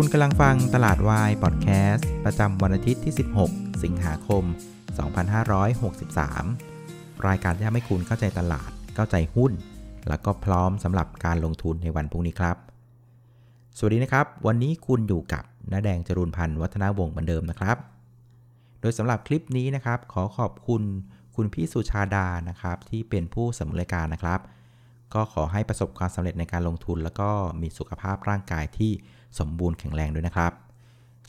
คุณกำลังฟังตลาดวายพอดแคสต์ประจำวันอาทิตย์ที่ 16 สิงหาคม 2563 รายการที่ทำให้คุณเข้าใจตลาด เข้าใจหุ้น แล้วก็พร้อมสำหรับการลงทุนในวันพรุ่งนี้ครับ สวัสดีนะครับ วันนี้คุณอยู่กับน้าแดงจรูนพันธ์วัฒนาวงศ์เหมือนเดิมนะครับ โดยสำหรับคลิปนี้นะครับ ขอขอบคุณคุณพี่สุชาดานะครับ ที่เป็นผู้สำเรายการนะครับ ก็ขอให้ประสบความสำเร็จในการลงทุน แล้วก็มีสุขภาพร่างกายที่ สมบูรณ์แข็งแรงด้วยนะครับ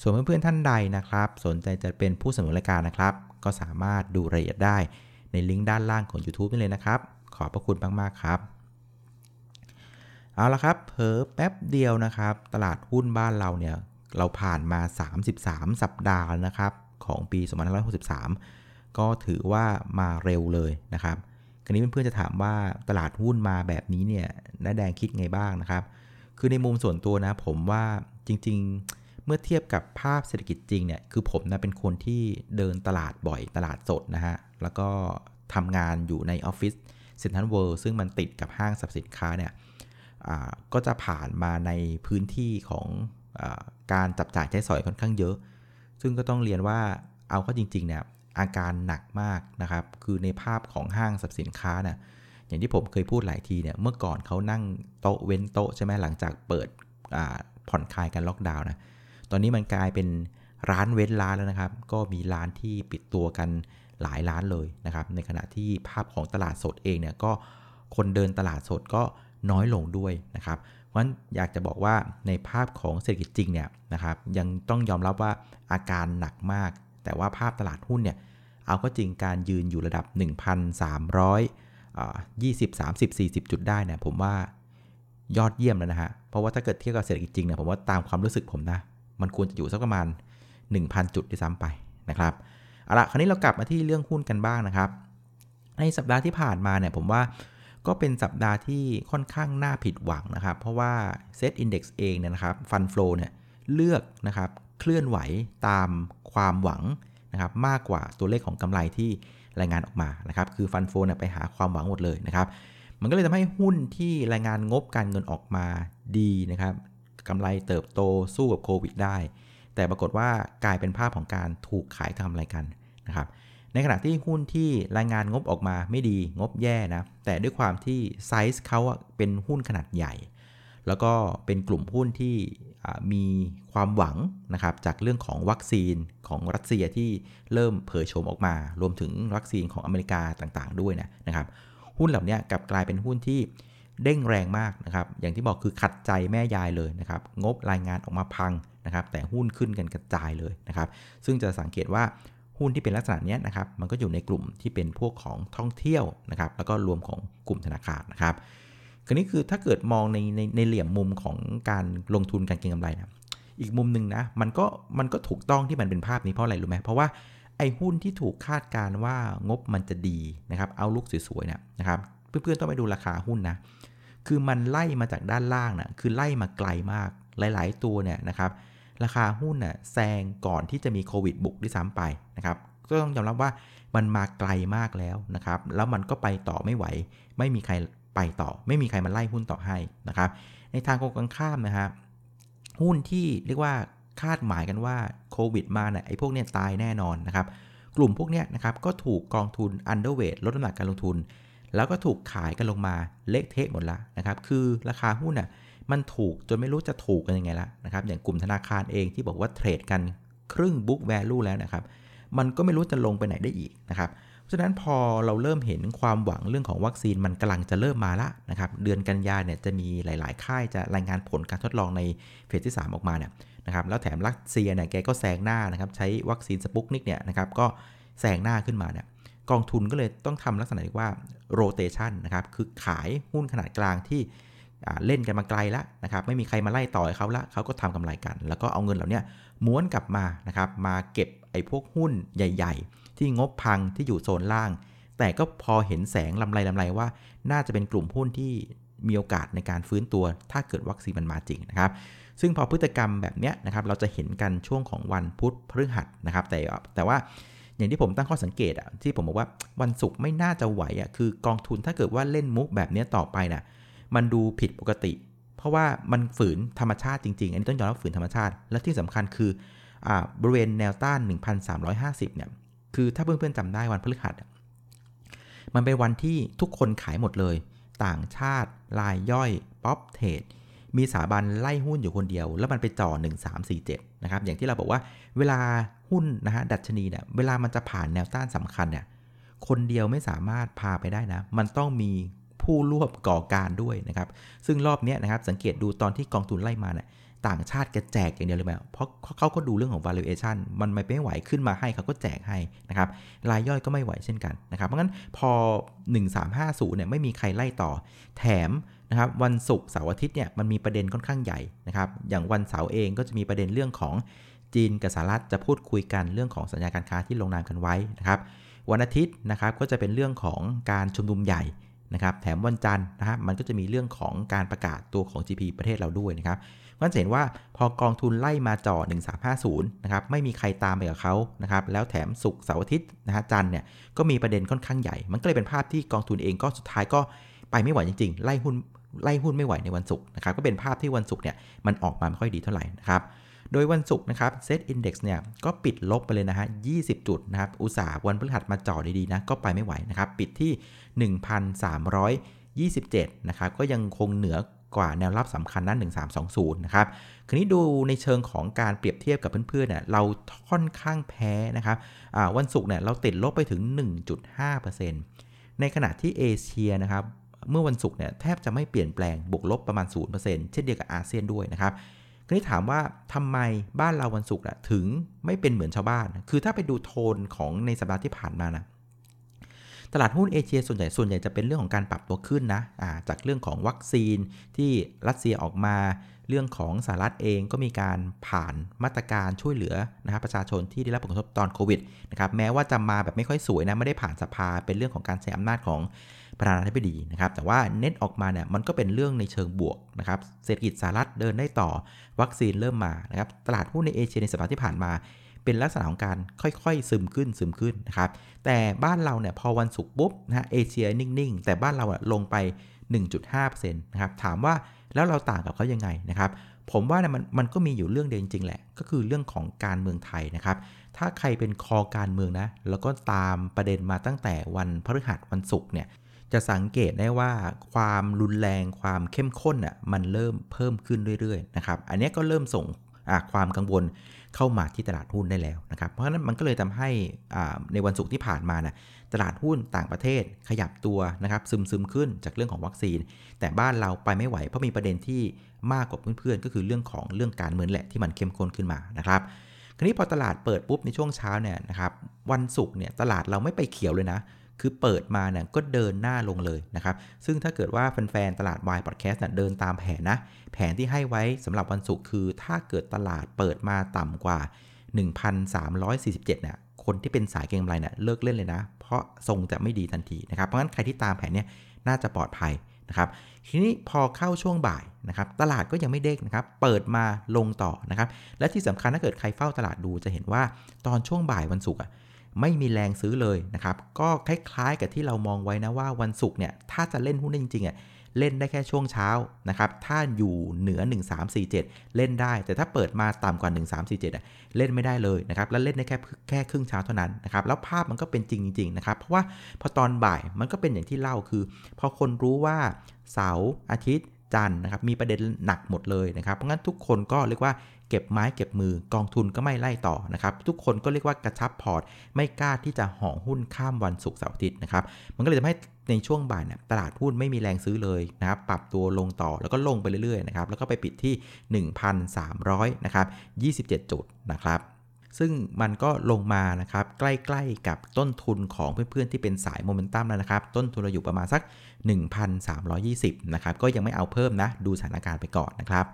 ส่วนเพื่อนๆท่านใดนะครับ สนใจจะเป็นผู้สนับสนุนรายการนะครับ ก็สามารถดูรายละเอียดได้ในลิงก์ด้านล่างของ YouTube นี่เลยนะครับ ขอบพระคุณมากๆครับ เอาละครับเพอแป๊บเดียวนะครับ ตลาดหุ้นบ้านเราเนี่ยเราผ่านมา 33 สัปดาห์นะครับของปี 2563 ก็ถือว่ามาเร็วเลยนะครับ คราวนี้เพื่อนๆจะถามว่าตลาดหุ้นมาแบบนี้เนี่ยน้าแดงคิดไงบ้างนะครับ คือในมุมส่วนตัวนะ ผมว่าจริง ๆ เมื่อเทียบกับภาพเศรษฐกิจจริงเนี่ย คือผมนะเป็นคนที่เดินตลาดบ่อยตลาดสดนะฮะ แล้วก็ทำงานอยู่ในออฟฟิศเซ็นทรัลเวิลด์ซึ่งมันติดกับห้างสรรพสินค้าเนี่ยก็จะผ่านมาในพื้นที่ของอการจับจ่ายใช้สอยค่อนข้างเยอะ ซึ่งก็ต้องเรียนว่าเอาเข้าจริงๆเนี่ยอาการหนักมากนะครับ คือในภาพของห้างสรรพสินค้าเนี่ย อย่างที่ผมเคยพูดหลายทีเนี่ยเมื่อก่อนเขานั่งโต๊ะเว้นโต๊ะใช่ไหมหลังจากเปิดผ่อนคลายกันล็อกดาวน์นะตอนนี้มันกลายเป็นร้านเว้นร้านแล้วนะครับ ก็มีร้านที่ปิดตัวกันหลายร้านเลยนะครับ ในขณะที่ภาพของตลาดสดเองเนี่ยก็คนเดินตลาดสดก็น้อยลงด้วยนะครับเพราะฉะนั้นอยากจะบอกว่าในภาพของเศรษฐกิจจริงเนี่ยนะครับยังต้องยอมรับว่าอาการหนักมาก แต่ว่าภาพตลาดหุ้นเนี่ยเอาก็จริงการยืนอยู่ระดับ 1,300 20 30 40 จุดได้เนี่ยผมว่ายอดเยี่ยมแล้วนะฮะ เพราะว่าถ้าเกิดเทียบกับเศรษฐกิจจริงเนี่ยผมว่าตามความรู้สึกผมนะ มันควรจะอยู่สักประมาณ 1,000 จุดที่ซ้ำไปนะครับเอาละคราวนี้เรากลับมาที่เรื่องหุ้นกันบ้างนะครับ ในสัปดาห์ที่ผ่านมาเนี่ยผมว่าก็เป็นสัปดาห์ที่ค่อนข้างน่าผิดหวังนะครับ เพราะว่า Set Index เองเนี่ยนะครับฟันฟลอเนี่ยเลือกนะครับเคลื่อนไหวตามความหวังนะครับมากกว่าตัวเลขของกำไรที่ รายงานออกมานะครับคือฟันโฟนไปหาความหวังหมดเลยนะครับมันก็เลยทำให้หุ้นที่รายงานงบการเงินออกมาดีนะครับกำไรเติบโตสู้กับโควิดได้ แต่ปรากฏว่ากลายเป็นภาพของการถูกขายทำอะไรกันนะครับในขณะที่หุ้นที่รายงานงบออกมาไม่ดีงบแย่นะแต่ด้วยความที่ไซส์เขาเป็นหุ้นขนาดใหญ่ แล้วก็เป็นกลุ่มหุ้นที่มีความหวังนะครับจากเรื่องของวัคซีนของรัสเซียที่เริ่มเผยโฉมออกมา รวมถึงวัคซีนของอเมริกาต่างๆ ด้วยนะนะครับ หุ้นเหล่านี้กลับกลายเป็นหุ้นที่เด้งแรงมากนะครับ อย่างที่บอกคือขัดใจแม่ยายเลยนะครับ งบรายงานออกมาพังนะครับ แต่หุ้นขึ้นกันกระจายเลยนะครับ ซึ่งจะสังเกตว่าหุ้นที่เป็นลักษณะนี้นะครับ มันก็อยู่ในกลุ่มที่เป็นพวกของท่องเที่ยวนะครับ แล้วก็รวมของกลุ่มธนาคารนะครับ คราวนี้คือถ้าเกิดมองในในในเหลี่ยมมุมของการลงทุนการเก็งกำไรนะอีกมุมหนึ่งนะมันก็มันก็ถูกต้องที่มันเป็นภาพนี้เพราะอะไรรู้ไหมเพราะว่าไอ้หุ้นที่ถูกคาดการว่างบมันจะดีนะครับเอาลุกสวยๆเนี่ยนะครับเพื่อนๆต้องไปดูราคาหุ้นนะคือมันไล่มาจากด้านล่างนะคือไล่มาไกลมากหลายๆ ตัวเนี่ยนะครับราคาหุ้นน่ะแซงก่อนที่จะมีโควิดบุกด้วยซ้ำไปนะครับก็ต้องยอมรับว่ามันมาไกลมากแล้วนะครับ แล้วมันก็ไปต่อไม่ไหว ไม่มีใคร ไปต่อ ไม่มีใครมาไล่หุ้นต่อให้นะครับ ในทางตรงข้ามนะครับหุ้นที่เรียกว่าคาดหมายกันว่าโควิดมาเนี่ยไอ้พวกเนี้ยตายแน่นอนนะครับ กลุ่มพวกเนี้ยนะครับก็ถูกกองทุนอันเดอร์เวทลดน้ำหนักการลงทุน แล้วก็ถูกขายกันลงมาเละเทะหมดละนะครับ คือราคาหุ้นอะมันถูกจนไม่รู้จะถูกกันยังไงละนะครับ อย่างกลุ่มธนาคารเองที่บอกว่าเทรดกันครึ่งบุ๊กแวลูแล้วนะครับ มันก็ไม่รู้จะลงไปไหนได้อีกนะครับเฉะนั้นพอเราเริ่มเห็นความหวังเรื่องของวัคซีนมันกำลังจะเริ่มมาละนะครับ เดือนกันยาเนี่ยจะมีหลาย ๆ ค่ายจะรายงานผลการทดลองในเฟสที่ 3 ออกมาเนี่ยนะครับ แล้วแถมรัสเซียเนี่ยแกก็แซงหน้านะครับ ใช้วัคซีนสปุกนิกเนี่ยนะครับก็แซงหน้าขึ้นมาเนี่ยกองทุนก็เลยต้องทำลักษณะที่ว่าโรเตชันนะครับ คือขายหุ้นขนาดกลางที่ เล่นกันมาไกลแล้วนะครับไม่มีใครมาไล่ต่อยเขาละเขาก็ทำกำไรกัน แล้วก็เอาเงินเหล่านี้ม้วนกลับมานะครับมาเก็บไอ้พวกหุ้นใหญ่ ๆ ที่งบพังที่อยู่โซนล่าง แต่ก็พอเห็นแสงลำไรลำไรว่า น่าจะเป็นกลุ่มหุ้นที่มีโอกาสในการฟื้นตัว ถ้าเกิดวัคซีนมันมาจริงนะครับซึ่งพอพฤติกรรมแบบนี้นะครับเราจะเห็นกันช่วงของวันพุธพฤหัสนะครับแต่แต่ว่าอย่างที่ผมตั้งข้อสังเกตอะที่ผมบอกว่าวันศุกร์ไม่น่าจะไหวอะคือกองทุนถ้าเกิดว่าเล่นมุกแบบนี้ต่อไปนะ่ะ มันดูผิดปกติ เพราะว่ามันฝืนธรรมชาติจริงๆ อันนี้ต้องยอมรับฝืนธรรมชาติ และที่สำคัญคืออบริเวณแนวต้าน 1,350 เนี่ย คือถ้าเพื่อนๆจำได้วันพฤหัส มันเป็นวันที่ทุกคนขายหมดเลย ต่างชาติ รายย่อยป๊อปเทรดมีสถาบันไล่หุ้นอยู่คนเดียว แล้วมันไปจ่อ 1347 นะครับ อย่างที่เราบอกว่าเวลาหุ้นนะฮะดัชนีเนี่ยเวลามันจะผ่านแนวต้านสำคัญเนี่ยคนเดียวไม่สามารถพาไปได้นะ มันต้องมี ผู้ร่วมก่อการด้วยนะครับ ซึ่งรอบนี้นะครับสังเกตดูตอนที่กองทุนไล่มาเนี่ยต่างชาติกระแจกอย่างเดียวเลยไหมเพราะเขาก็ดูเรื่องของ valuation มันไม่ไหวขึ้นมาให้เขาก็แจกให้นะครับรายย่อยก็ไม่ไหวเช่นกันนะครับเพราะงั้นพอ 1350เนี่ยไม่มีใครไล่ต่อ แถมนะครับวันศุกร์เสาร์อาทิตย์เนี่ยมันมีประเด็นค่อนข้างใหญ่นะครับอย่างวันเสาร์เองก็จะมีประเด็นเรื่องของจีนกับสหรัฐจะพูดคุยกันเรื่องของสัญญาการค้าที่ลงนามกันไว้นะครับวันอาทิตย์นะครับก็จะเป็นเรื่องของการชุมนุมใหญ่ นะครับแถมวันจันทร์นะครับมันก็จะมีเรื่องของการประกาศตัวของ GP ประเทศเราด้วยนะครับมันจะเห็นว่าพอกองทุนไล่มาจ่อ 1350 นะครับไม่มีใครตามไปกับเขานะครับแล้วแถมศุกเสาร์อาทิตย์นะฮะจันทร์เนี่ยก็มีประเด็นค่อนข้างใหญ่ มันก็เลยเป็นภาพที่กองทุนเองก็สุดท้ายก็ไปไม่ไหวจริงๆ ไล่หุ้นไล่หุ้นไม่ไหวในวันศุกร์นะครับก็เป็นภาพที่วันศุกร์เนี่ยมันออกมาไม่ค่อยดีเท่าไหร่นะครับ โดยวันศุกร์นะครับเซตอินดี x เนี่ยก็ปิดลบไปเลยนะฮะ 20 จุดนะครับ อุตสาห์วันพฤหัสมาจ่อดีๆนะก็ไปไม่ไหวนะครับ ปิดที่ 1,327 นะครับ ก็ยังคงเหนือกว่าแนวรับสำคัญนั้น1320 นะครับ คราวนี้ดูในเชิงของการเปรียบเทียบกับเพื่อนๆเนี่ยเราค่อนข้างแพ้นะครับวันศุกร์เนี่ยเราติดลบไปถึง 1.5%ในขณะที่เอเชียนะครับเมื่อวันศุกร์เนี่ยแทบจะไม่เปลี่ยนแปลงบวกลบประมาณ 0%เช่นเดียวกับอาเซียนด้วยนะครับ คราวนี้ถามว่าทำไมบ้านเราวันศุกร์ถึงไม่เป็นเหมือนชาวบ้าน คือถ้าไปดูโทนของในสัปดาห์ที่ผ่านมานะตลาดหุ้นเอเชียส่วนใหญ่ส่วนใหญ่จะเป็นเรื่องของการปรับตัวขึ้นนะะจากเรื่องของวัคซีนที่รัสเซียออกมา เรื่องของสหรัฐเองก็มีการผ่านมาตรการช่วยเหลือนะครับประชาชนที่ได้รับผลกระทบตอนโควิดนะครับแม้ว่าจะมาแบบไม่ค่อยสวยนะไม่ได้ผ่านสภาเป็นเรื่องของการใช้อำนาจของ ประธานาธิบดีนะครับ แต่ว่าเน็ตออกมาเนี่ยมันก็เป็นเรื่องในเชิงบวกนะครับเศรษฐกิจสหรัฐเดินได้ต่อวัคซีนเริ่มมานะครับตลาดหุ้นในเอเชียในสัปดาห์ที่ผ่านมา เป็นลักษณะของการค่อยๆ ซึมขึ้นซึมขึ้นนะครับแต่บ้านเราเนี่ยพอวันศุกร์ปุ๊บนะฮะเอเชียนิ่งๆ แต่บ้านเราลงไป 1.5%นะครับถามว่าแล้วเราต่างกับเขายังไงนะครับผมว่าเนี่ยมันมันก็มีอยู่เรื่องเดียวจริงๆแหละ ก็คือเรื่องของการเมืองไทยนะครับ ถ้าใครเป็นคอการเมืองนะ แล้วก็ตามประเด็นมาตั้งแต่วันพฤหัสวันศุกร์เนี่ย จะสังเกตได้ว่าความรุนแรงความเข้มข้นอะมันเริ่มเพิ่มขึ้นเรื่อยๆนะครับอันนี้ก็เริ่มส่งความกังวลเข้ามาที่ตลาดหุ้นได้แล้วนะครับ เพราะฉะนั้นมันก็เลยทำให้ในวันศุกร์ที่ผ่านมานะตลาดหุ้นต่างประเทศขยับตัวนะครับซึมซึมขึ้นจากเรื่องของวัคซีน แต่บ้านเราไปไม่ไหวเพราะมีประเด็นที่มากกว่าเพื่อนๆ ก็คือเรื่องของเรื่องการเมืองแหละที่มันเข้มข้นขึ้นมานะครับคราวนี้พอตลาดเปิดปุ๊บในช่วงเช้าเนี่ยนะครับวันศุกร์เนี่ยตลาดเราไม่ไปเขียวเลยนะ คือเปิดมาเนี่ยก็เดินหน้าลงเลยนะครับ ซึ่งถ้าเกิดว่าแฟนๆตลาดวายพอดแคสต์เดินตามแผนนะ แผนที่ให้ไว้สำหรับวันศุกร์คือ ถ้าเกิดตลาดเปิดมาต่ำกว่า 1,347เนี่ยคนที่เป็นสายเก็งกำไรเนี่ยเลิกเล่นเลยนะ เพราะทรงจะไม่ดีทันทีนะครับ เพราะงั้นใครที่ตามแผนเนี่ยน่าจะปลอดภัยนะครับทีนี้พอเข้าช่วงบ่ายนะครับตลาดก็ยังไม่เด้งนะครับ เปิดมาลงต่อนะครับ และที่สำคัญถ้าเกิดใครเฝ้าตลาดดูจะเห็นว่าตอนช่วงบ่ายวันศุกร์ ไม่มีแรงซื้อเลยนะครับ ก็คล้ายๆกับที่เรามองไว้นะว่าวันศุกร์เนี่ย ถ้าจะเล่นหุ้นจริงๆอะเล่นได้แค่ช่วงเช้านะครับ ถ้าอยู่เหนือ 1347 เล่นได้ แต่ถ้าเปิดมาต่ำกว่า 1347อะเล่นไม่ได้เลยนะครับ แล้วเล่นได้แค่แค่ครึ่งเช้าเท่านั้นนะครับ แล้วภาพมันก็เป็นจริงจริงนะครับ เพราะว่าพอตอนบ่ายมันก็เป็นอย่างที่เล่าคือ พอคนรู้ว่าเสาร์อาทิตย์ จันนะครับมีประเด็นหนักหมดเลยนะครับเพราะงั้นทุกคนก็เรียกว่าเก็บไม้เก็บมือกองทุนก็ไม่ไล่ต่อนะครับทุกคนก็เรียกว่ากระชับพอร์ต ไม่กล้าที่จะห่อหุ้นข้ามวันศุกร์เสาร์อาทิตย์นะครับมันก็เลยทำให้ในช่วงบ่ายเนี่ยตลาดหุ้นไม่มีแรงซื้อเลยนะครับปรับตัวลงต่อแล้วก็ลงไปเรื่อยๆนะครับแล้วก็ไปปิดที่ 1,300นะครับ27 จุดนะครับซึ่งมันก็ลงมานะครับใกล้ๆกับต้นทุนของเพื่อนๆที่เป็นสายโมเมนตัมแล้วนะครับ ต้นทุนเราอยู่ประมาณสัก 1,320นะครับก็ยังไม่เอาเพิ่มนะ ดูสถานการณ์ไปก่อนนะครับ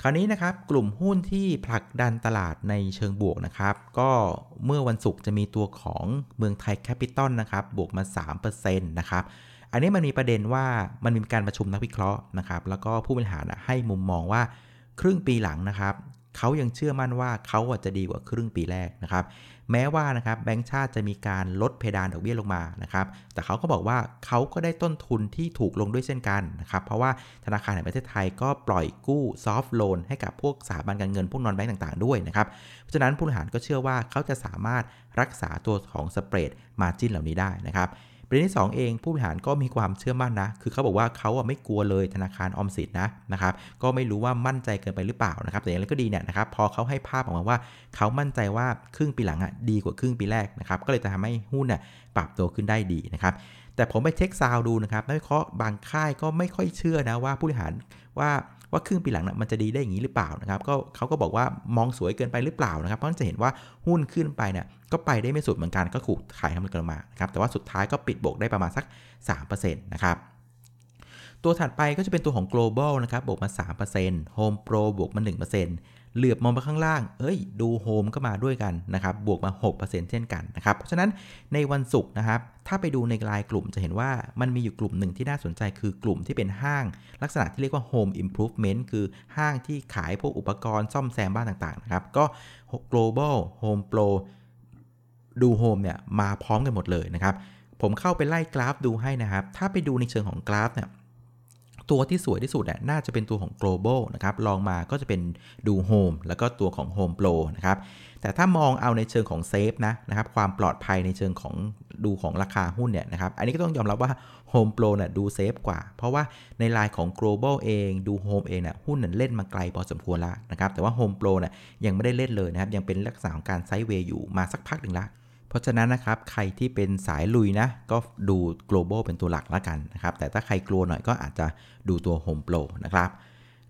คราวนี้นะครับกลุ่มหุ้นที่ผลักดันตลาดในเชิงบวกนะครับ ก็เมื่อวันศุกร์จะมีตัวของเมืองไทยแคปิตอลนะครับบวกมา 3%นะครับอันนี้มันมีประเด็นว่ามันมีการประชุมนักวิเคราะห์นะครับแล้วก็ผู้บริหารให้มุมมองว่าครึ่งปีหลังนะครับเขายังเชื่อมั่นว่าเขาจะดีกว่าครึ่งปีแรกนะครับ แม้ว่านะครับแบงก์ชาติจะมีการลดเพดานดอกเบี้ยลงมานะครับแต่เขาก็บอกว่าเขาก็ได้ต้นทุนที่ถูกลงด้วยเช่นกันนะครับเพราะว่าธนาคารแห่งประเทศไทยก็ปล่อยกู้ซอฟท์โลนให้กับพวกสถาบันการเงินพวกนอนแบงก์ต่างๆด้วยนะครับเพราะฉะนั้นผู้บริหารก็เชื่อว่าเขาจะสามารถรักษาตัวของสเปรดมาจินเหล่านี้ได้นะครับ ประเด็นที่ 2 เองผู้บริหารก็มีความเชื่อมั่นนะ คือเขาบอกว่าเขาไม่กลัวเลยธนาคารออมสินนะนะครับก็ไม่รู้ว่ามั่นใจเกินไปหรือเปล่านะครับแต่อย่างไรก็ดีเนี่ยนะครับพอเขาให้ภาพออกมาว่าเขามั่นใจว่าครึ่งปีหลังอะดีกว่าครึ่งปีแรกนะครับก็เลยจะทำให้หุ้นเนี่ยปรับตัวขึ้นได้ดีนะครับแต่ผมไปเช็คซาวดูนะครับนักวิเคราะห์บางค่ายก็ไม่ค่อยเชื่อนะว่าผู้บริหารว่า ว่าครึ่งปีหลังนะมันจะดีได้อย่างนี้หรือเปล่านะครับก็เขาก็บอกว่ามองสวยเกินไปหรือเปล่านะครับ เพราะจะเห็นว่าหุ้นขึ้นไปเนี่ยก็ไปได้ไม่สุดเหมือนกันก็ถูกขายทำกันมานะครับแต่ว่าสุดท้ายก็ปิดบวกได้ประมาณสัก 3%นะครับตัวถัดไปก็จะเป็นตัวของ global นะครับบวกมา 3% home pro บวกมา 1% เหลือบมองไปข้างล่าง เอ้ย ดูโฮมก็มาด้วยกันนะครับ บวกมา 6%เช่นกันนะครับ เพราะฉะนั้นในวันศุกร์นะครับ ถ้าไปดูในรายกลุ่มจะเห็นว่ามันมีอยู่กลุ่มหนึ่งที่น่าสนใจคือกลุ่มที่เป็นห้าง ลักษณะที่เรียกว่า home improvement คือห้างที่ขายพวกอุปกรณ์ซ่อมแซมบ้านต่างๆนะครับ ก็ global home pro DoHome เนี่ยมาพร้อมกันหมดเลยนะครับ ผมเข้าไปไล่กราฟดูให้นะครับ ถ้าไปดูในเชิงของกราฟเนี่ย ตัวที่สวยที่สุดน่าจะเป็นตัวของ global นะครับรองมาก็จะเป็นดู home แล้วก็ตัวของ home pro นะครับแต่ถ้ามองเอาในเชิงของ safe นะนะครับความปลอดภัยในเชิงของดูของราคาหุ้นเนี่ยนะครับอันนี้ก็ต้องยอมรับว่า Home Pro เนี่ยดูเซฟกว่า เพราะว่าในลายของ global เองดู Home เองเนี่ยหุ้นนี่ยเล่นมาไกลพอสมควรแล้วนะครับแต่ว่า Home Pro เนี่ยยังไม่ได้เล่นเลยนะครับยังเป็นลักษณะของการไซด์เวย์อยู่มาสักพักหนึ่งละ เพราะฉะนั้นนะครับใครที่เป็นสายลุยนะ ก็ดู global เป็นตัวหลักแล้วกันนะครับ แต่ถ้าใครกลัวหน่อยก็อาจจะดูตัว home pro นะครับ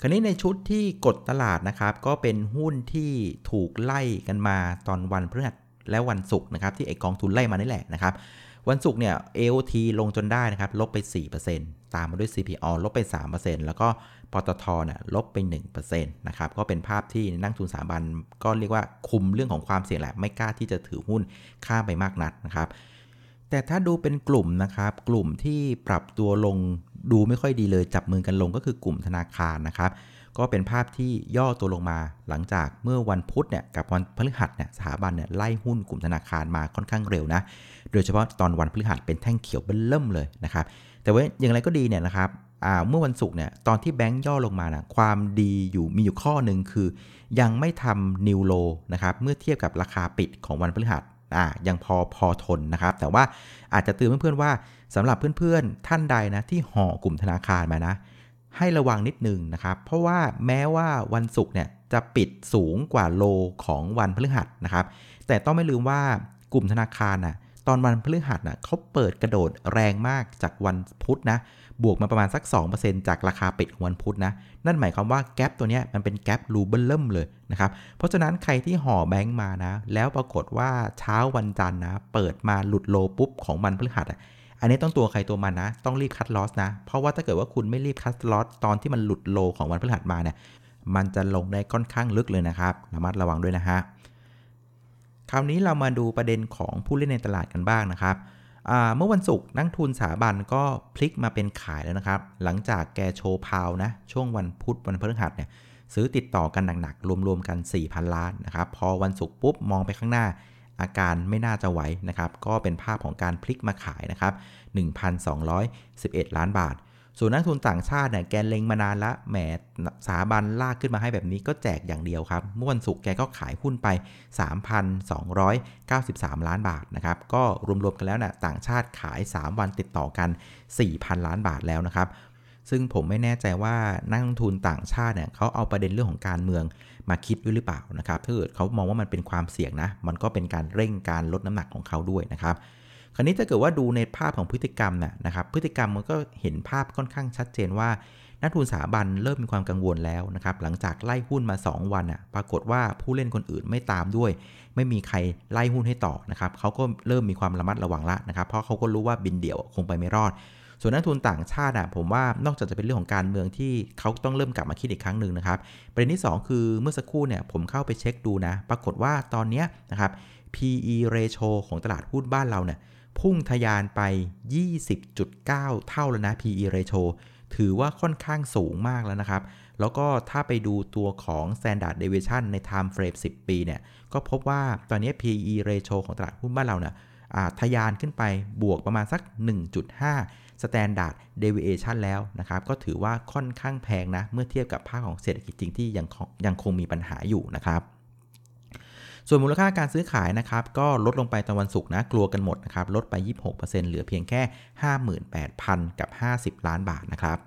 คราวนี้ในชุดที่กดตลาดนะครับก็เป็นหุ้นที่ถูกไล่กันมาตอนวันพฤหัสและวันศุกร์นะครับที่ไอกองทุนไล่มานี่แหละนะครับ วันศุกร์เนี่ย AOT ลงจนได้นะครับลบไป 4% ตามมาด้วย CPO ลบไป 3%แล้วก็ปตทเนี่ยลบไป 1%นะครับ ก็เป็นภาพที่นักทุนสถาบันก็เรียกว่าคุมเรื่องของความเสี่ยงแหละ ไม่กล้าที่จะถือหุ้นข้ามไปมากนักนะครับ แต่ถ้าดูเป็นกลุ่มนะครับ กลุ่มที่ปรับตัวลงดูไม่ค่อยดีเลยจับมือกันลงก็คือกลุ่มธนาคารนะครับ ก็เป็นภาพที่ย่อตัวลงมาหลังจากเมื่อวันพุธเนี่ยกับวันพฤหัสเนี่ยสถาบันเนี่ยไล่หุ้นกลุ่มธนาคารมาค่อนข้างเร็วนะ โดยเฉพาะตอนวันพฤหัสเป็นแท่งเขียวเบิ่มเลยนะครับ แต่ว่าอย่างไรก็ดีเนี่ยนะครับเมื่อวันศุกร์เนี่ยตอนที่แบงค์ย่อลงมานะความดีอยู่มีอยู่ข้อหนึ่งคือ ยังไม่ทำนิวโลนะครับเมื่อเทียบกับราคาปิดของวันพฤหัสอ่ายังพอพอทนนะครับ แต่ว่าอาจจะเตือนเพื่อนๆว่าสำหรับเพื่อนๆท่านใดนะที่ห่อกลุ่มธนาคารมานะ ให้ระวังนิดหนึ่งนะครับ เพราะว่าแม้ว่าวันศุกร์เนี่ยจะปิดสูงกว่าโลของวันพฤหัสนะครับ แต่ต้องไม่ลืมว่ากลุ่มธนาคารนะตอนวันพฤหัสน่ะเขาเปิดกระโดดแรงมากจากวันพุธนะ บวกมาประมาณสัก 2%จากราคาปิดของวันพุธนะ นั่นหมายความว่าแกลบตัวนี้มันเป็นแกลบรูเบิลเริ่มเลยนะครับ เพราะฉะนั้นใครที่ห่อแบงก์มานะ แล้วปรากฏว่าเช้าวันจันทร์นะ เปิดมาหลุดโลปุ๊บของวันพฤหัสอะ อันนี้ต้องตัวใครตัวมันนะ ต้องรีบคัดลอสนะ เพราะว่าถ้าเกิดว่าคุณไม่รีบคัดลอสตอนที่มันหลุดโลของวันพฤหัสมาเนี่ย มันจะลงได้ค่อนข้างลึกเลยนะครับระมัดระวังด้วยนะฮะ คราวนี้เรามาดูประเด็นของผู้เล่นในตลาดกันบ้างนะครับเมื่อวันศุกร์นักทุนสถาบันก็พลิกมาเป็นขายแล้วนะครับ หลังจากแกโชว์พาวนะ ช่วงวันพุธวันพฤหัสเนี่ยซื้อติดต่อกันหนักๆรวมๆกัน 4,000 ล้านนะครับ พอวันศุกร์ปุ๊บมองไปข้างหน้า อาการไม่น่าจะไหวนะครับ ก็เป็นภาพของการพลิกมาขายนะครับ 1,211 ล้านบาท ส่วนนักทุนต่างชาติเนี่ยแกเล็งมานานละแหมสาบันลากขึ้นมาให้แบบนี้ก็แจกอย่างเดียวครับ เมื่อวันศุกร์แกก็ขายหุ้นไป 3,293 ล้านบาทนะครับ ก็รวมๆกันแล้วนะ่ะต่างชาติขาย 3 วันติดต่อกัน 4,000 ล้านบาทแล้วนะครับ ซึ่งผมไม่แน่ใจว่านักลงทุนต่างชาติเนี่ยเขาเอาประเด็นเรื่องของการเมืองมาคิดด้วยหรือเปล่านะครับถ้าเกิดเขามองว่ามันเป็นความเสี่ยงนะ มันก็เป็นการเร่งการลดน้ำหนักของเขาด้วยนะครับคราวนี้ถ้าเกิดว่าดูในภาพของพฤติกรรมนะนะครับ พฤติกรรมมันก็เห็นภาพค่อนข้างชัดเจนว่า นักทุนสถาบันเริ่มมีความกังวลแล้วนะครับ หลังจากไล่หุ้นมา 2 วันอะ ปรากฏว่าผู้เล่นคนอื่นไม่ตามด้วย ไม่มีใครไล่หุ้นให้ต่อนะครับเขาก็เริ่มมีความระมัดระวังละนะครับ เพราะเขาก็รู้ว่าบินเดี่ยวคงไปไม่รอด ส่วนนักทุนต่างชาติอะผมว่านอกจากจะเป็นเรื่องของการเมืองที่เขาต้องเริ่มกลับมาคิดอีกครั้งหนึ่งนะครับประเด็นที่ 2 คือเมื่อสักครู่เนี่ยผมเข้าไปเช็คดูนะ ปรากฏว่าตอนนี้นะครับ PE ratio ของตลาดหุ้นบ้านเราเนี่ยพุ่งทะยานไป 20.9 เท่าแล้วนะ PE ratio ถือว่าค่อนข้างสูงมากแล้วนะครับ แล้วก็ถ้าไปดูตัวของ standard deviation ใน time frame 10 ปีเนี่ย ก็พบว่าตอนนี้ PE ratio ของตลาดหุ้นบ้านเราเนี่ยทะยานขึ้นไปบวกประมาณสัก 1.5 standard deviation แล้วนะครับ ก็ถือว่าค่อนข้างแพงนะ เมื่อเทียบกับภาคของเศรษฐกิจจริงที่ยังยังคงมีปัญหาอยู่นะครับส่วนมูลค่าการซื้อขายนะครับก็ลดลงไปตะวันศุกร์นะกลัวกันหมดนะครับลดไป 26%เหลือเพียงแค่ 58,000 กับ 50 ล้านบาทนะครับ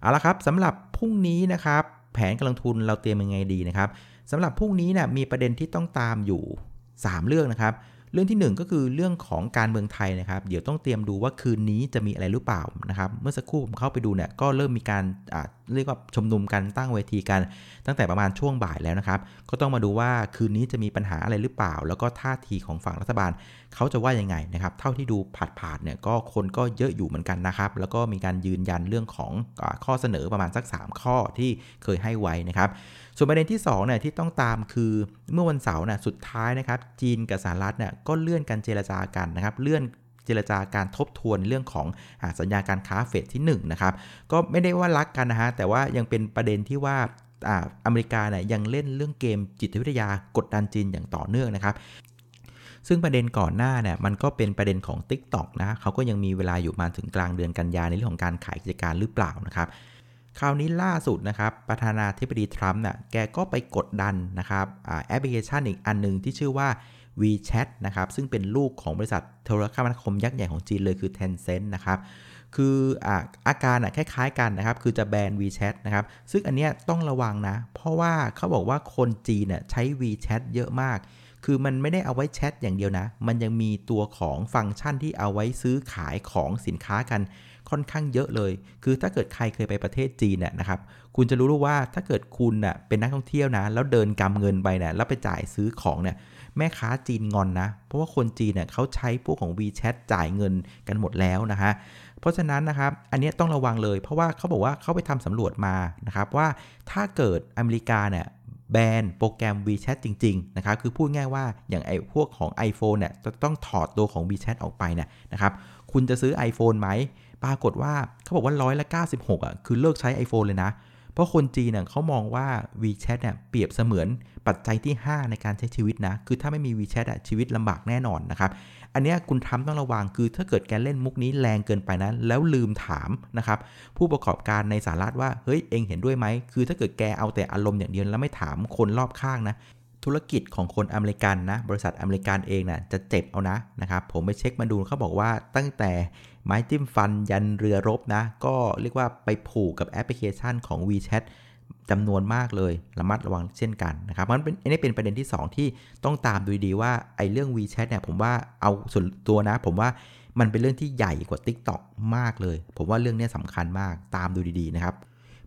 เอาละครับสำหรับพรุ่งนี้นะครับแผนการลงทุนเราเตรียมยังไงดีนะครับสำหรับพรุ่งนี้นะมีประเด็นที่ต้องตามอยู่ 3 เรื่องนะครับ เรื่องที่ 1 ก็คือเรื่องของการเมืองไทยนะครับ เดี๋ยวต้องเตรียมดูว่าคืนนี้จะมีอะไรหรือเปล่านะครับ เมื่อสักครู่ผมเข้าไปดูเนี่ยก็เริ่มมีการเรียกว่าชมนุมกันตั้งเวทีกัน ตั้งแต่ประมาณช่วงบ่ายแล้วนะครับ ก็ต้องมาดูว่าคืนนี้จะมีปัญหาอะไรหรือเปล่า แล้วก็ท่าทีของฝั่งรัฐบาล เขาจะว่ายังไงนะครับ เท่าที่ดูผาดผาดเนี่ยก็คนก็เยอะอยู่เหมือนกันนะครับ แล้วก็มีการยืนยันเรื่องของอข้อเสนอประมาณสัก 3 ข้อที่เคยให้ไว้นะครับ ส่วนประเด็นที่2เนี่ยที่ต้องตามคือเมื่อวันเสาร์น่ะสุดท้ายนะครับ จีนกับสหรัฐเนี่ยก็เลื่อนการเจรจากันนะครับ เลื่อนเจรจาการทบทวนเรื่องของสัญญาการค้าเฟสที่1นะครับ ก็ไม่ได้ว่ารักกันนะฮะ แต่ว่ายังเป็นประเด็นที่ว่าอเมริกาเนี่ยยังเล่นเรื่องเกมจิตวิทยากดดันจีนอย่างต่อเนื่องนะครับ ซึ่งประเด็นก่อนหน้าเนี่ยมันก็เป็นประเด็นของ Tik t o อกนะเขาก็ยังมีเวลาอยู่มาถึงกลางเดือนกันยาในเรื่องของการขายกิจการหรือเปล่านะครับคราวนี้ล่าสุดนะครับ ประธานาธิบดีทรัมป์น่ะแกก็ไปกดดันนะครับแอปพลิเคชันอีกอันหนึ่งที่ชื่อว่า WeChat นะครับ ซึ่งเป็นลูกของบริษัทโทรคมนาคมยักษ์ใหญ่ของจีนเลยคือ Tencent นะครับ คืออาอาการคล้ายๆกันนะครับ คือจะแบน WeChat นะครับ ซึ่งอันนี้ต้องระวังนะ เพราะว่าเขาบอกว่าคนจีนใช้ WeChat เยอะมาก คือมันไม่ได้เอาไว้แชทอย่างเดียวนะ มันยังมีตัวของฟังก์ชันที่เอาไว้ซื้อขายของสินค้ากันค่อนข้างเยอะเลย คือถ้าเกิดใครเคยไปประเทศจีนน่ยนะครับ คุณจะรู้รู้ว่าถ้าเกิดคุณน่ะเป็นนักท่องเที่ยวนะ แล้วเดินกำเงินไปนี่ยแล้วไปจ่ายซื้อของเนี่ย แม่ค้าจีนงอนนะ เพราะว่าคนจีนเนี่ยเขาใช้พวกของ WeChat จ่ายเงินกันหมดแล้วนะฮะ เพราะฉะนั้นนะครับ อันนี้ต้องระวังเลย เพราะว่าเขาบอกว่าเขาไปทำสำรวจมานะครับว่าถ้าเกิดอเมริกาเนี่ย แบนโปรแกรม WeChat จริงๆนะครับคือพูดง่ายว่าอย่างไอ้พวกของ iPhone เนี่ยจะต้องถอดตัวของ WeChat ออกไปนี่ยนะครับคุณจะซื้อ iPhone ไหม ปรากฏว่าเขาบอกว่าร้อยละ96อะคือเลิกใช้ iPhone เลยนะ เพราะคนจีนเนี่ยเขามองว่า WeChat เนี่ยเปรียบเสมือนปัจจัยที่ 5 ในการใช้ชีวิตนะ คือถ้าไม่มี WeChat อะชีวิตลำบากแน่นอนนะครับ อันนี้คุณทำต้องระวังคือถ้าเกิดแกเล่นมุกนี้แรงเกินไปนะแล้วลืมถามนะครับผู้ประกอบการในสหรัฐว่าเฮ้ยเองเห็นด้วยไหมคือถ้าเกิดแกเอาแต่อารมณ์อย่างเดียวแล้วไม่ถามคนรอบข้างนะธุรกิจของคนอเมริกันนะบริษัทอเมริกันเองนะ่ะจะเจ็บเอานะนะครับผมไปเช็คมาดูเขาบอกว่าตั้งแต่ไม้จิ้มฟันยันเรือรบนะ ก็เรียกว่าไปผูกกับแอปพลิเคชันของ WeChat จำนวนมากเลยระมัดระวังเช่นกันนะครับมันเป็นอันนี้เป็นประเด็นที่ 2 ที่ต้องตามดูดีว่าไอ้เรื่อง WeChat เนี่ยผมว่าเอาส่วนตัวนะ ผมว่ามันเป็นเรื่องที่ใหญ่กว่า TikTok มากเลย ผมว่าเรื่องนี้สำคัญมากตามดูดีๆนะครับ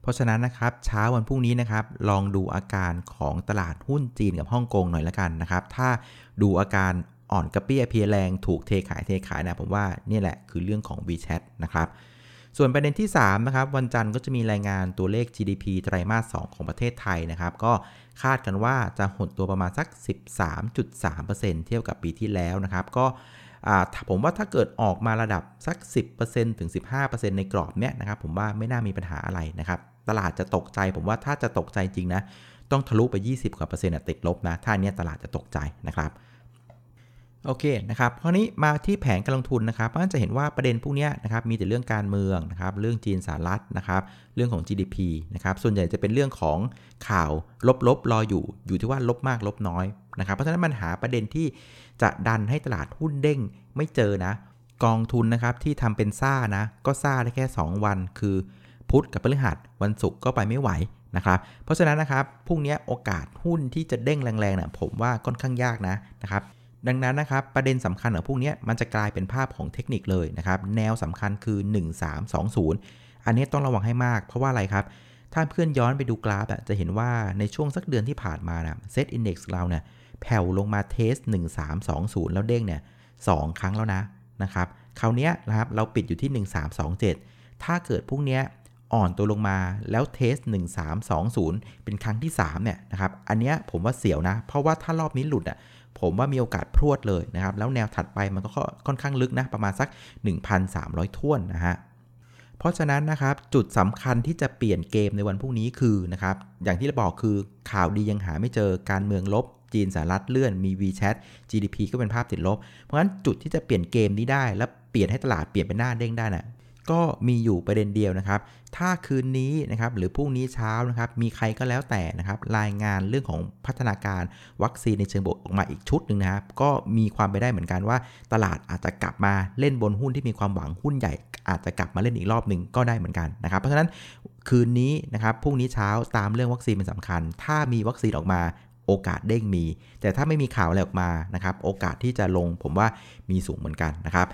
เพราะฉะนั้นนะครับเช้าวันพรุ่งนี้นะครับลองดูอาการของตลาดหุ้นจีนกับฮ่องกงหน่อยละกันนะครับ ถ้าดูอาการอ่อนกระเปี้ยเพียแรงถูกเทขายเทขายนะผมว่านี่แหละคือเรื่องของ WeChat นะครับ ส่วนประเด็นที่3นะครับวันจันทร์ก็จะมีรายงานตัวเลข GDP ไตรมาส 2 ของประเทศไทยนะครับ ก็คาดกันว่าจะหดตัวประมาณสัก 13.3%เทียบกับปีที่แล้วนะครับ ก็ผมว่าถ้าเกิดออกมาระดับสัก 10%ถึง 15%ในกรอบเนี้ยนะครับ ผมว่าไม่น่ามีปัญหาอะไรนะครับ ตลาดจะตกใจ ผมว่าถ้าจะตกใจจริงนะ ต้องทะลุไป 20กว่าเปอร์เซ็นต์ติดลบนะ ถ้าเนี้ยตลาดจะตกใจนะครับ โอเคนะครับคราวนี้มาที่แผนการลงทุนนะครับก็จะเห็นว่าประเด็นพวกนี้นะครับมีแต่เรื่องการเมืองนะครับเรื่องจีนสหรัฐนะครับเรื่องของ GDP นะครับส่วนใหญ่จะเป็นเรื่องของข่าวลบๆรออยู่ อยู่ที่ว่าลบมากลบน้อยนะครับเพราะฉะนั้นมันหาประเด็นที่จะดันให้ตลาดหุ้นเด้งไม่เจอนะ กองทุนนะครับที่ทำเป็นซ่านะก็ซ่าได้แค่ 2 วัน คือพุธกับพฤหัสวันศุกร์ก็ไปไม่ไหวนะครับเพราะฉะนั้นนะครับพรุ่งนี้โอกาสหุ้นที่จะเด้งแรงๆนะผมว่าค่อนข้างยากนะนะครับ ดังนั้นนะครับประเด็นสำคัญของพวกนี้มันจะกลายเป็นภาพของเทคนิคเลยนะครับแนวสำคัญคือ 1320 อันนี้ต้องระวังให้มาก เพราะว่าอะไรครับ ถ้าเพื่อนย้อนไปดูกราฟจะเห็นว่าในช่วงสักเดือนที่ผ่านมานะเซตอินดี x เราเนี่ยแผ่วลงมาเทส 1320 แล้วเด้งเนี่ยสครั้งแล้วนะนะครับคราวนี้นะครับเราปิดอยู่ที่ 1327 ถ้าเกิดพวกนี้อ่อนตัวลงมาแล้วเทส 1320 เป็นครั้งที่3เนี่ยนะครับอันนี้ผมว่าเสียวนะ เพราะว่าถ้ารอบนี้หลุดอะ ผมว่ามีโอกาสพรวดเลยนะครับ แล้วแนวถัดไปมันก็ค่อนข้างลึกนะ ประมาณสัก 1,300 ท่วนนะฮะเพราะฉะนั้นนะครับจุดสำคัญที่จะเปลี่ยนเกมในวันพรุ่งนี้คือนะครับอย่างที่เราบอกคือข่าวดียังหาไม่เจอการเมืองลบ จีนสหรัฐเลื่อนมี WeChat GDP ก็เป็นภาพติดลบ เพราะฉะนั้นจุดที่จะเปลี่ยนเกมนี้ได้ และเปลี่ยนให้ตลาดเปลี่ยนเป็นหน้าเด้งได้นะ ก็มีอยู่ประเด็นเดียวนะครับ ถ้าคืนนี้นะครับหรือพรุ่งนี้เช้านะครับมีใครก็แล้วแต่นะครับรายงานเรื่องของพัฒนาการวัคซีนในเชิงบวกออกมาอีกชุดหนึ่งนะครับก็มีความไปได้เหมือนกันว่า ตลาดอาจจะกลับมาเล่นบนหุ้นที่มีความหวังหุ้นใหญ่ อาจจะกลับมาเล่นอีกรอบหนึ่งก็ได้เหมือนกันนะครับเพราะฉะนั้นคืนนี้นะครับพรุ่งนี้เช้าตามเรื่องวัคซีนเป็นสำคัญ ถ้ามีวัคซีนออกมาโอกาสเด้งมี แต่ถ้าไม่มีข่าวอะไรออกมานะครับ โอกาสที่จะลงผมว่ามีสูงเหมือนกันนะครับ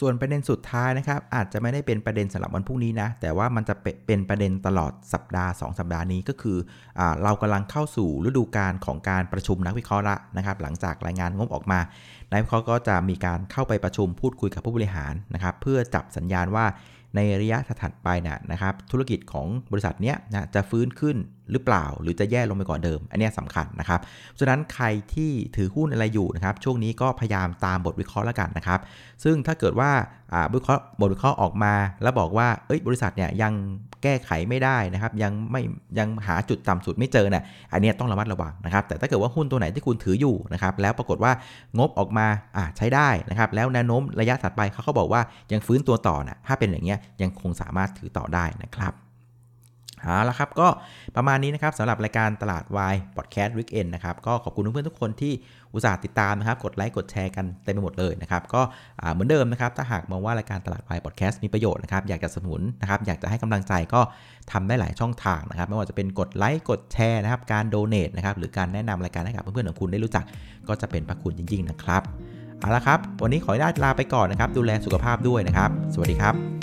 ส่วนประเด็นสุดท้ายนะครับ อาจจะไม่ได้เป็นประเด็นสำหรับวันพรุ่งนี้นะ แต่ว่ามันจะเป็นประเด็นตลอดสัปดาห์ 2 สัปดาห์นี้ก็คืออเรากำลังเข้าสู่ฤดูการของการประชุมนักวิเคราะห์ละนะครับ หลังจากรายงานงบออกมานักวิเคราะห์ก็จะมีการเข้าไปประชุมพูดคุยกับผู้บริหารนะครับ เพื่อจับสัญญาณว่าในระยะถัดไปนะนะครับธุรกิจของบริษัทเนี้ยนะจะฟื้นขึ้นหรือเปล่า หรือจะแย่ลงไปกว่าเดิม อันนี้สำคัญนะครับฉะนั้นใครที่ถือหุ้นอะไรอยู่นะครับช่วงนี้ก็พยายามตามบทวิเคราะห์แล้วกันนะครับซึ่งถ้าเกิดว่า บทวิเคราะห์บทวิเคราะห์ออกมา แล้วบอกว่าเอ้ยบริษัทเนี่ยยังแก้ไขไม่ได้นะครับ ยังไม่ยังหาจุดต่ำสุดไม่เจอเนี่ยอันนี้ต้องระมัดระวังนะครับ แต่ถ้าเกิดว่าหุ้นตัวไหนที่คุณถืออยู่นะครับ แล้วปรากฏว่างบออกมาอ่าใช้ได้นะครับ แล้วแนวโน้มระยะถัดไปเขาเขาบอกว่ายังฟื้นตัวต่อนะถ้าเป็นอย่างเงี้ยยังคงสามารถถือต่อได้นะครับ เอาละครับก็ประมาณนี้นะครับสำหรับรายการตลาดวาย podcast weekend นะครับก็ขอบคุณเพื่อนๆทุกคนที่อุตส่าห์ติดตามนะครับ กดไลค์กดแชร์กันเต็มไปหมดเลยนะครับ ก็เหมือนเดิมนะครับ ถ้าหากมองว่ารายการตลาดวายพอดแคสต์มีประโยชน์นะครับ อยากจะสนับสนุนนะครับ อยากจะให้กำลังใจก็ทำได้หลายช่องทางนะครับ ไม่ว่าจะเป็นกดไลค์กดแชร์นะครับ การ donate นะครับ หรือการแนะนำรายการให้กับเพื่อนๆของคุณได้รู้จัก ก็จะเป็นพระคุณจริงๆนะครับเอาละครับ วันนี้ขออนุญาตลาไปก่อนนะครับ ดูแลสุขภาพด้วยนะครับ สวัสดีครับ